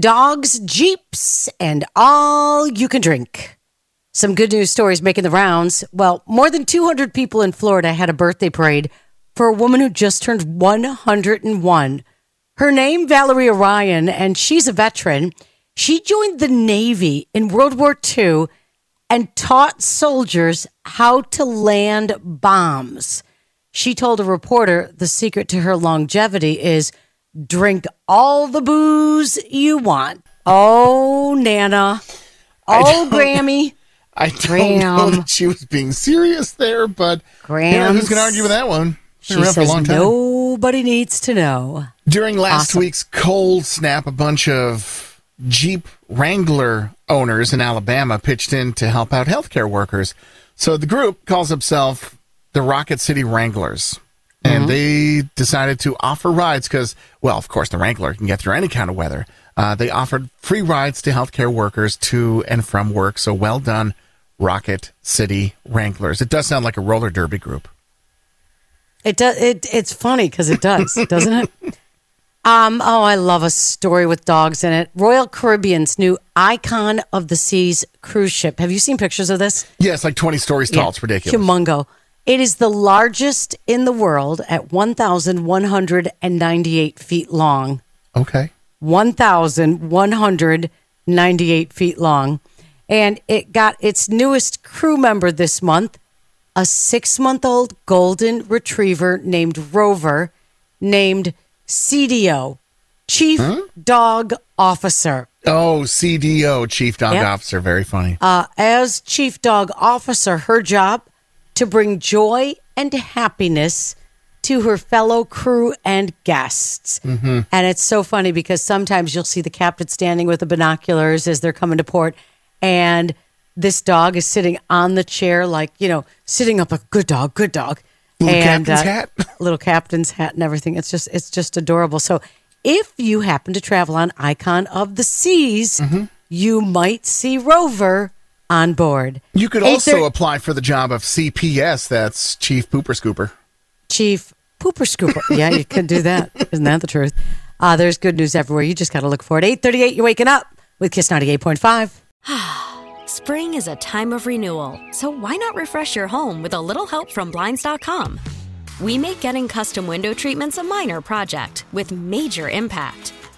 Dogs, jeeps, and all you can drink. Some good news stories making the rounds. Well, more than 200 people in Florida had a birthday parade for a woman who just turned 101. Her name, Valerie Ryan, and she's a veteran. She joined the Navy in World War II and taught soldiers how to land bombs. She told a reporter the secret to her longevity is drink all the booze you want. Oh, Nana. Oh, Grammy. I don't know that she was being serious there, but you know, Graham. who's going to argue with that one? She around for a says long time. nobody needs to know. During last Awesome. week's cold snap, a bunch of Jeep Wrangler owners in Alabama pitched in to help out healthcare workers. So the group calls itself the Rocket City Wranglers. And they decided to offer rides because, well, of course, the Wrangler can get through any kind of weather. Uh, they offered free rides to healthcare workers to and from work. So well done, Rocket City Wranglers. It does sound like a roller derby group. It does. It, it's funny because it does, doesn't it? Um. Oh, I love a story with dogs in it. Royal Caribbean's new Icon of the Seas cruise ship. Have you seen pictures of this? Yeah, it's like 20 stories tall. Yeah. It's ridiculous. Humongo. It is the largest in the world at 1,198 feet long. Okay. 1,198 feet long. And it got its newest crew member this month, a six month old golden retriever named Rover, named CDO, Chief Dog Officer. Oh, CDO, Chief Dog Yep. Officer. Very funny. Uh, as Chief Dog Officer, her job to bring joy and happiness to her fellow crew and guests. And it's so funny because sometimes you'll see the captain standing with the binoculars as they're coming to port, and this dog is sitting on the chair, like, you know, sitting up a good dog, good dog. Little and, captain's uh, hat. little captain's hat and everything. It's just it's just adorable. So if you happen to travel on Icon of the Seas, Mm-hmm. you might see Rover on board. You could also apply for the job of CPS. That's Chief Pooper Scooper. Chief Pooper Scooper. Yeah, you could do that. Isn't that the truth? Uh, there's good news everywhere. You just got to look for it. 838, you're waking up with Kiss 98.5. Spring is a time of renewal, so why not refresh your home with a little help from Blinds.com? We make getting custom window treatments a minor project with major impact.